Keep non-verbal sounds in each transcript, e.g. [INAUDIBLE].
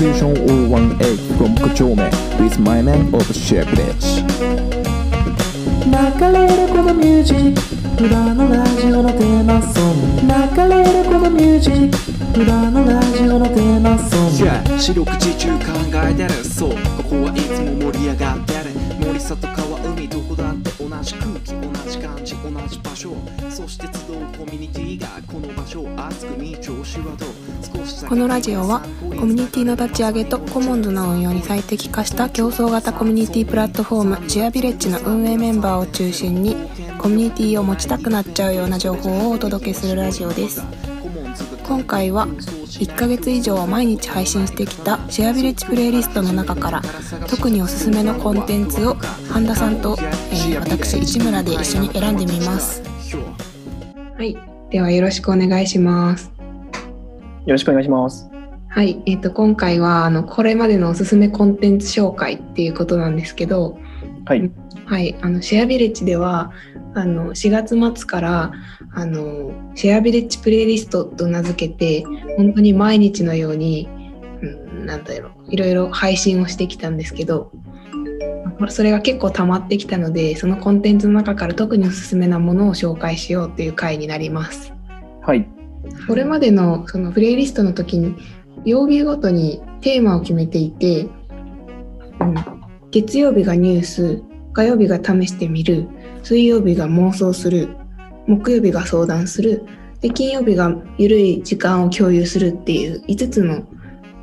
Revolution 018 from Kochome with my man of Village 流れるこのミュージック裏のラジオのテーマソング流れるこのミュージック裏のラジオのテーマソング Yeah 四六時中考えてるそうここはいつも盛り上がってる森里川海どこだって同じ空気同じ感じ同じ場所。そして集うコミュニティがこの場所を熱く見調子はどう？少しこのラジオはコミュニティの立ち上げとコモンズの運用に最適化した競争型コミュニティプラットフォームシェアビレッジの運営メンバーを中心にコミュニティを持ちたくなっちゃうような情報をお届けするラジオです今回は1ヶ月以上毎日配信してきたシェアビレッジプレイリストの中から特におすすめのコンテンツを半田さんと、えー私市村で一緒に選んでみますはいではよろしくお願いしますよろしくお願いします。はい、えっ、と今回はあのこれまでのおすすめコンテンツ紹介っていうことなんですけど、はい。はい、あのシェアビレッジではあの4月末からあのシェアビレッジプレイリストと名付けて本当に毎日のように、うん、なんだろういろいろ配信をしてきたんですけどそれが結構溜まってきたのでそのコンテンツの中から特におすすめなものを紹介しようという回になります。はい。これまでのそのプレイリストの時に曜日ごとにテーマを決めていて、うん、月曜日がニュース火曜日が試してみる水曜日が妄想する木曜日が相談するで金曜日がゆるい時間を共有するっていう5つの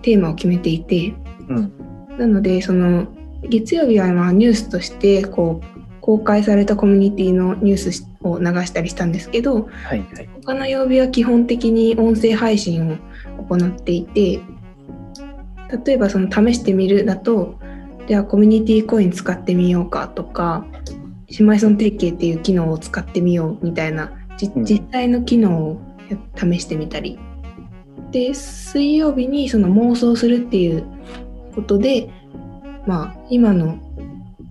テーマを決めていて、うんなのでその月曜日はまあニュースとしてこう公開されたコミュニティのニュースを流したりしたんですけど、はい。はい。他の曜日は基本的に音声配信を行っていて例えばその試してみるだとじゃあコミュニティコイン使ってみようかとか姉妹村提携っていう機能を使ってみようみたいな実際の機能をや試してみたり。で水曜日にその妄想するっていうことでまあ今の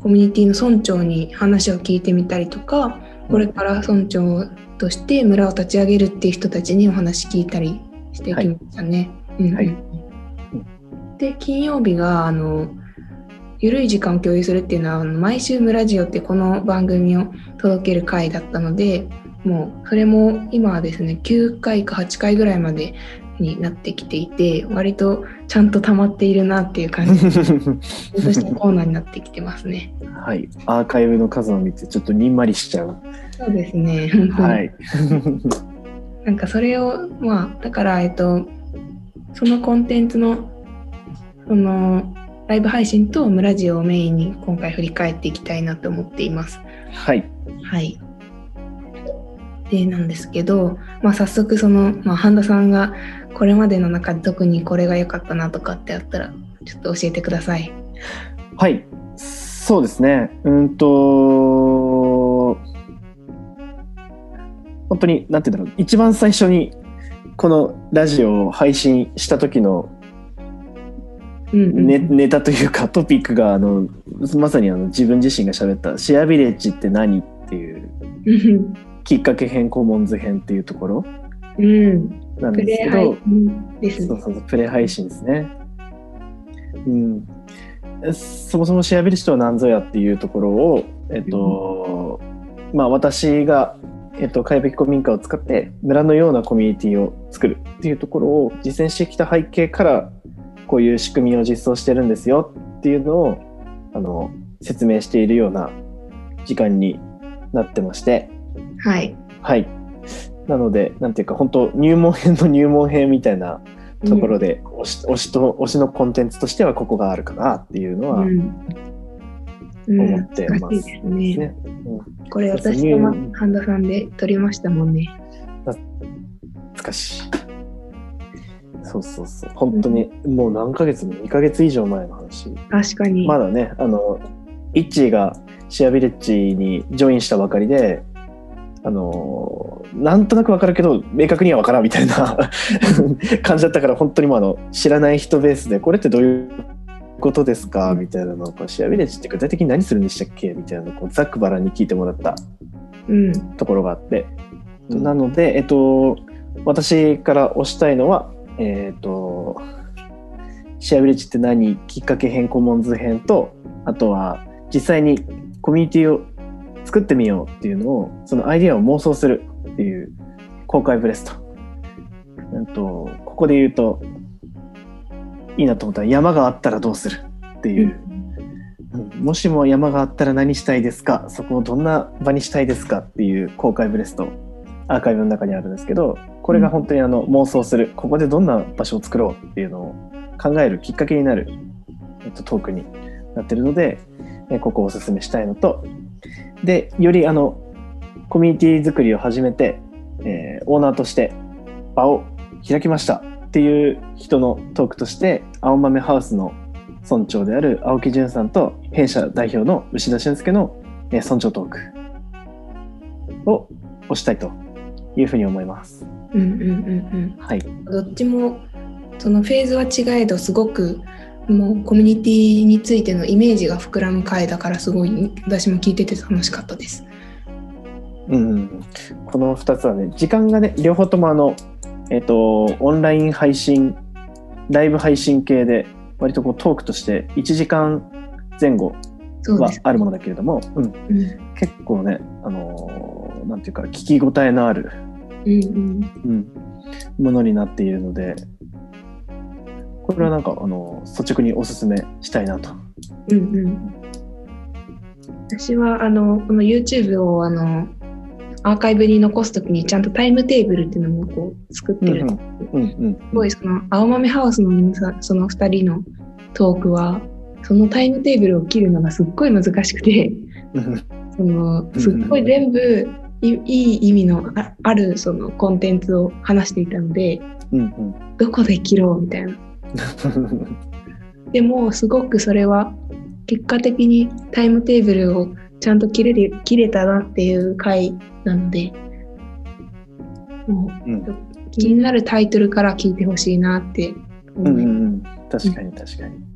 コミュニティの村長に話を聞いてみたりとかこれから村長として村を立ち上げるっていう人たちにお話聞いたりしてきましたね。うんうん。はいで金曜日があのゆるい時間を共有するっていうのは毎週村ジオってこの番組を届ける回だったのでもうそれも今はですね9回か8回ぐらいまでになってきていて割とちゃんと溜まっているなっていう感じ [LAUGHS] そしてコーナーになってきてますね。はい。アーカイブの数を見て、ちょっとにんまりしちゃう。そうですね。はい。[LAUGHS] なんかそれをまあだからえっとそのコンテンツのそのライブ配信と村ジオをメインに今回振り返っていきたいなと思っています。はい。はい。でなんですけど、まあ、早速その、まあ、半田さんがこれまでの中で特にこれが良かったなとかってあったらちょっと教えてください。はい。そうですね。うんと、本当に、なんて言うんだろう。一番最初に、このラジオを配信した時のネ,、ネタというかトピックが、あの、まさにあの自分自身が喋ったシェアビレッジって何っていううん。きっかけ編、コモンズ編っていうところ。うん。なんプですけど、プレイ配信ですね。うん。そもそもシェアビルシとは何ぞやっていうところを、えっと、まあ私が、えっと、かやぶき古民家を使って村のようなコミュニティを作るっていうところを実践してきた背景から、こういう仕組みを実装してるんですよっていうのを、あの、説明しているような時間になってまして、はい。はい。なので、なんていうか、本当入門編の入門編みたいなところで、推し推しと推しのコンテンツとしてはここがあるかなっていうのはうんうん思ってます難しいですね。ね。これ私とまうん半田さんで撮りましたもんね。難しい。そうそうそう。本当に、もう何ヶ月も2ヶ月以上前の話。確かに。まだね、あの、イッチーがシェアビレッジにジョインしたばかりで、あの、なんとなくわかるけど、明確にはわからんみたいな [LAUGHS] 感じだったから、本当にもうあの、知らない人ベースで、これってどういうことですか？みたいなのを、シェアビレッジって具体的に何するんでしたっけ？みたいなのをこうざっくばらんに聞いてもらったうん。ところがあって、うんなので、えっと、私から推したいのは、えっと、シェアビレッジって何？きっかけ編コモンズ編とあとは実際にコミュニティを作ってみようっていうのをそのアイディアを妄想するっていう公開ブレスト。うんとここで言うといいなと思ったら山があったらどうするっていう、うんもしも山があったら何したいですか？そこをどんな場にしたいですかっていう公開ブレストアーカイブの中にあるんですけどこれが本当にあの妄想するここでどんな場所を作ろうっていうのを考えるきっかけになる、えっと、トークになってるので、えここをおすすめしたいのとでよりあのコミュニティ作りを始めて、えーオーナーとして場を開きましたっていう人のトークとして青豆ハウスの村長である青木淳さんと弊社代表の牛田俊介のえ村長トークを推したいというふうに思います。うんうんうんはい。うん。どっちもそのフェーズは違えどすごくもうコミュニティについてのイメージが膨らむ回だからすごい私も聞いてて楽しかったです。うんうん、この2つはね、時間がね、両方ともあの、えっ、と、オンライン配信、ライブ配信系で、割とこうトークとして1時間前後。はあるものだけれども、うん、うん結構ね、あのーなんていうか、聞き応えのある、うんうん。うん、ものになっているので、これはなんか、あの率直におすすめしたいなと。うんうん。私はあのこの YouTube をあのアーカイブに残すときにちゃんとタイムテーブルっていうのもこう作ってる。うすごいその青豆ハウスの皆さんその2人のトークはそのタイムテーブルを切るのがすっごい難しくて。うん。そのすっごい全部いいい意味のああるそのコンテンツを話していたのでうんどこで切ろうみたいな。う [LAUGHS] んでもすごくそれは結果的にタイムテーブルをちゃんと切れる切れたなっていう回なのでもううん。気になるタイトルから聞いてほしいなってうん思いまうんうん。確かに確かに。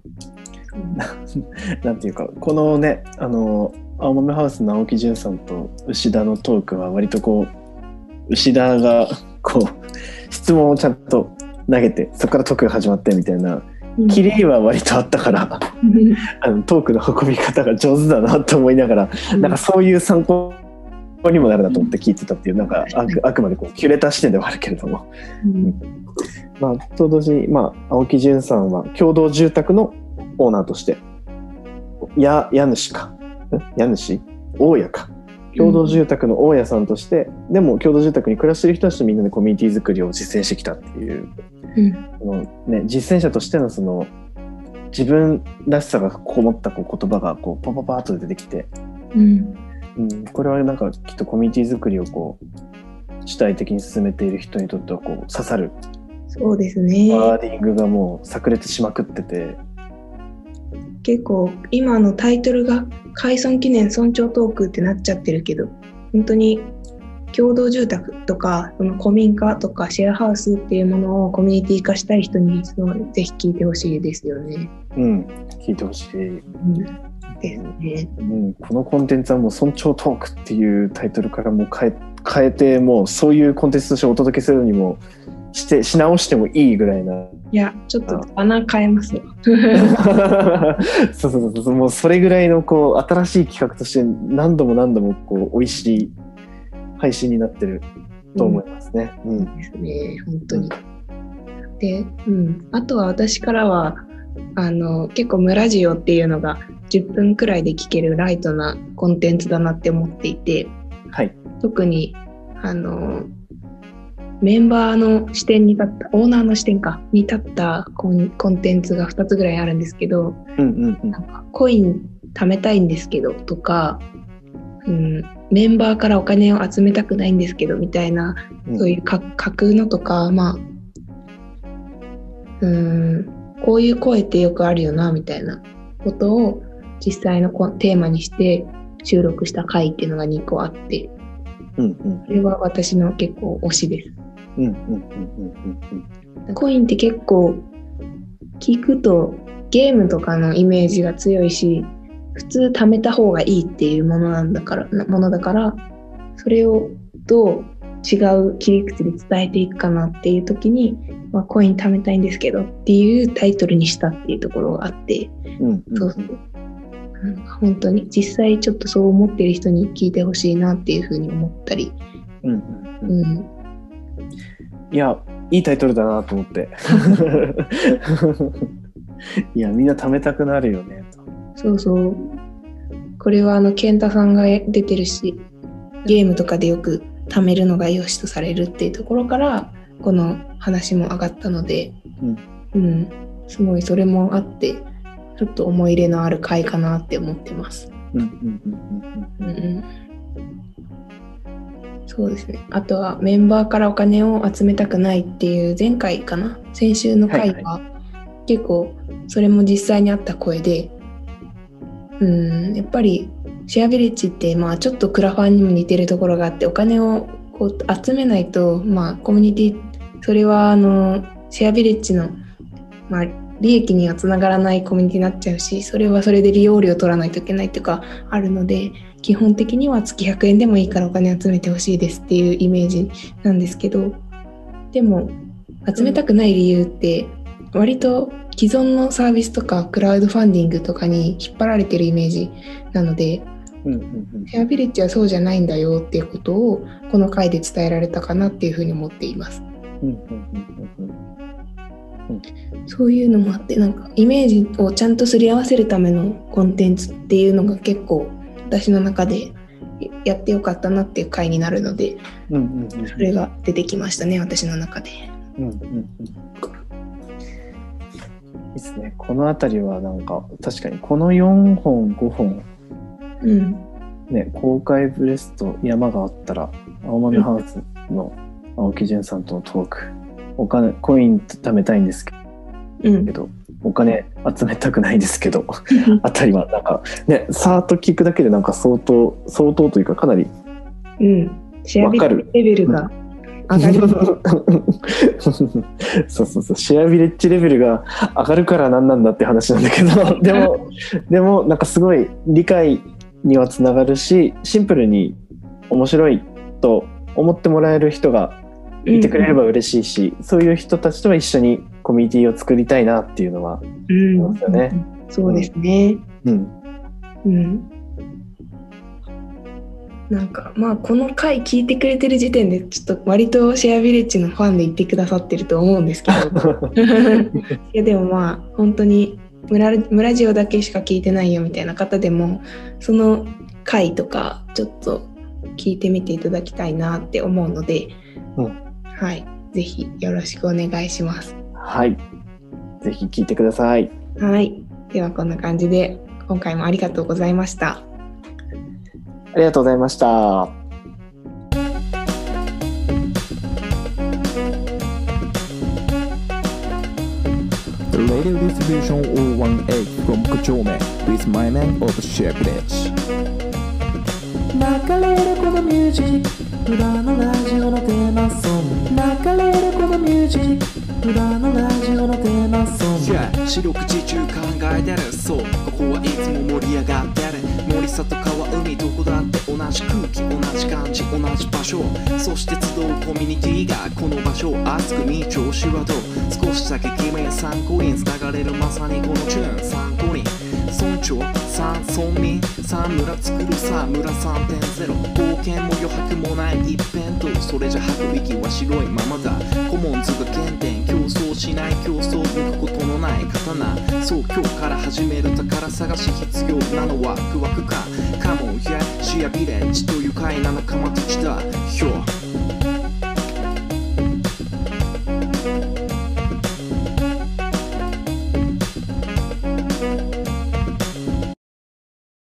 [LAUGHS] なんていうかこのねあの青豆ハウスの青木淳さんと牛田のトークは割とこう牛田がこう質問をちゃんと投げてそこからトークが始まってみたいなす。キレは割とあったからあのトークの運び方が上手だなと思いながらなんかそういう参考にもなるなと思って聞いてたっていうなんかあくあくまでこうキュレーター視点ではあるけれども。うん。まあ、と同時に、まあ、青木淳さんは共同住宅のオーナーとして、や、家主か。ん？家主？大家か。共同住宅の大家さんとして、でも共同住宅に暮らしてる人たちとみんなでコミュニティ作りを実践してきたっていう、うん。ね、実践者としてのその、自分らしさがこもったこう言葉がこうパパパーっと出てきて、うん。うん、これはなんかきっとコミュニティ作りをこう主体的に進めている人にとってはこう刺さる。そうですね。ワーディングがもう炸裂しまくってて、結構今のタイトルが解散記念尊重トークってなっちゃってるけど本当に共同住宅とかその古民家とかシェアハウスっていうものをコミュニティ化したい人にそのぜひ聞いてほしいですよね。うん、聞いてほしい、うん、ですね。うん。このコンテンツはもう尊重トークっていうタイトルからもう変え変えて、もうそういうコンテンツとしてお届けするにもして、し直してもいいぐらいな。いやちょっと穴変えますわ。[LAUGHS] そうそうそうそう、もうそれぐらいのこう新しい企画として何度も何度もこう美味しい配信になってると思いますね。うん。ですね、本当に。で、うん、あとは私からは、あの、結構ムラジオっていうのが10分くらいで聞けるライトなコンテンツだなって思っていて、はい。特に、あの、メンバーの視点に立った、オーナーの視点か、に立ったコンコンテンツが2つぐらいあるんですけど、うんうんうんなんかコイン貯めたいんですけどとか、うん、メンバーからお金を集めたくないんですけどみたいなうん。そういうか架空のとか、まあ、うーん、こういう声ってよくあるよな、みたいなことを実際のこテーマにして収録した回っていうのが2個あって、うんうんそれは私の結構推しです。うんうんうんうんうんコインって結構聞くとゲームとかのイメージが強いし、普通貯めた方がいいっていうものなんだから、なものだから、それをどう違う切り口で伝えていくかなっていう時にまあ、コイン貯めたいんですけどっていうタイトルにしたっていうところがあって、うんうん。そうそう。本当に。実際ちょっとそう思ってる人に聞いてほしいなっていうふうに思ったり、うんうんうん。うん、いや、いいタイトルだなと思って。[LAUGHS] いや、みんな貯めたくなるよね。そうそう。これはあの、健太さんが出てるし、ゲームとかでよく貯めるのが良しとされるっていうところから、この話も上がったので、うん、すごいそれもあって、ちょっと思い入れのある回かなって思ってます。うんうんうんうんうんうんそうですね。あとはメンバーからお金を集めたくないっていう前回かな？先週の回はいは結構それも実際にあった声でうんやっぱりシェアビレッジってまあちょっとクラファンにも似てるところがあってお金をこう集めないとまあコミュニティそれはあのシェアビレッジのまあ利益にはつながらないコミュニティになっちゃうしそれはそれで利用料を取らないといけないとかあるので基本的には月100円でもいいからお金集めてほしいですっていうイメージなんですけどでも集めたくない理由って割と既存のサービスとかクラウドファンディングとかに引っ張られてるイメージなのでうんうんシェアビレッジはそうじゃないんだよっていうことをこの回で伝えられたかなっていうふうに思っています。うんうんうんうんそういうのもあってなんかイメージをちゃんとすり合わせるためのコンテンツっていうのが結構私の中でやってよかったなっていう回になるのでうんうんうんうんそれが出てきましたね私の中で。うんうんうんいいですね。この辺りはなんか確かにこの4本5本うん、ね公開ブレスト山があったら青豆ハウスの青木淳さんとのトークお金コイン貯めたいんですけうん、どお金集めたくないですけどあたりはなんかねさーっと聞くだけでなんか相当相当というかかなりうん、シェアビレわかる。レベルが上がる。そうそうそう。シェアビレッジレベルが上がるから何なんだって話なんだけど [LAUGHS] でもでもなんかすごい理解にはつながるしシンプルに面白いと思ってもらえる人がいてくれれば嬉しいし、そういう人たちとは一緒にコミュニティを作りたいなっていうのは、うん、そうですよね。そうですね。うん、うん。なんかまあこの回聞いてくれてる時点でちょっと割とシェアビレッジのファンで言ってくださってると思うんですけど。[LAUGHS] [LAUGHS] いやでもまあ本当に村村ジオだけしか聞いてないよみたいな方でもその回とかちょっと聞いてみていただきたいなって思うので、うん。はい。ぜひよろしくお願いします。はいぜひ聞いてくださいはいではこんな感じで今回もありがとうございました。ありがとうございました。Radio distribution 018 from Kochome with my man of Shepherdage. 流れるこのミュージック裏のラジオのテーマソング流れるこのミュージック裏のラジオのテーマソング。Yeah. 四六時中考えてる。そう。ここはいつも盛り上がってる。森里川海どこだって同じ空気同じ感じ同じ場所。そして集うコミュニティがこの場所。熱く見調子はどう？少しだけ君参考に。繋がれるまさにこのチューン。参考に。村長さん村民さん村作るさ村3.0冒険も余白もない一辺倒それじゃ吐く息は白いままだコモンズが原点競争しない競争抜くことのない刀そう今日から始める宝探し必要なのはワクワク感カモンやシアビレッジという会な仲間たちだ Yo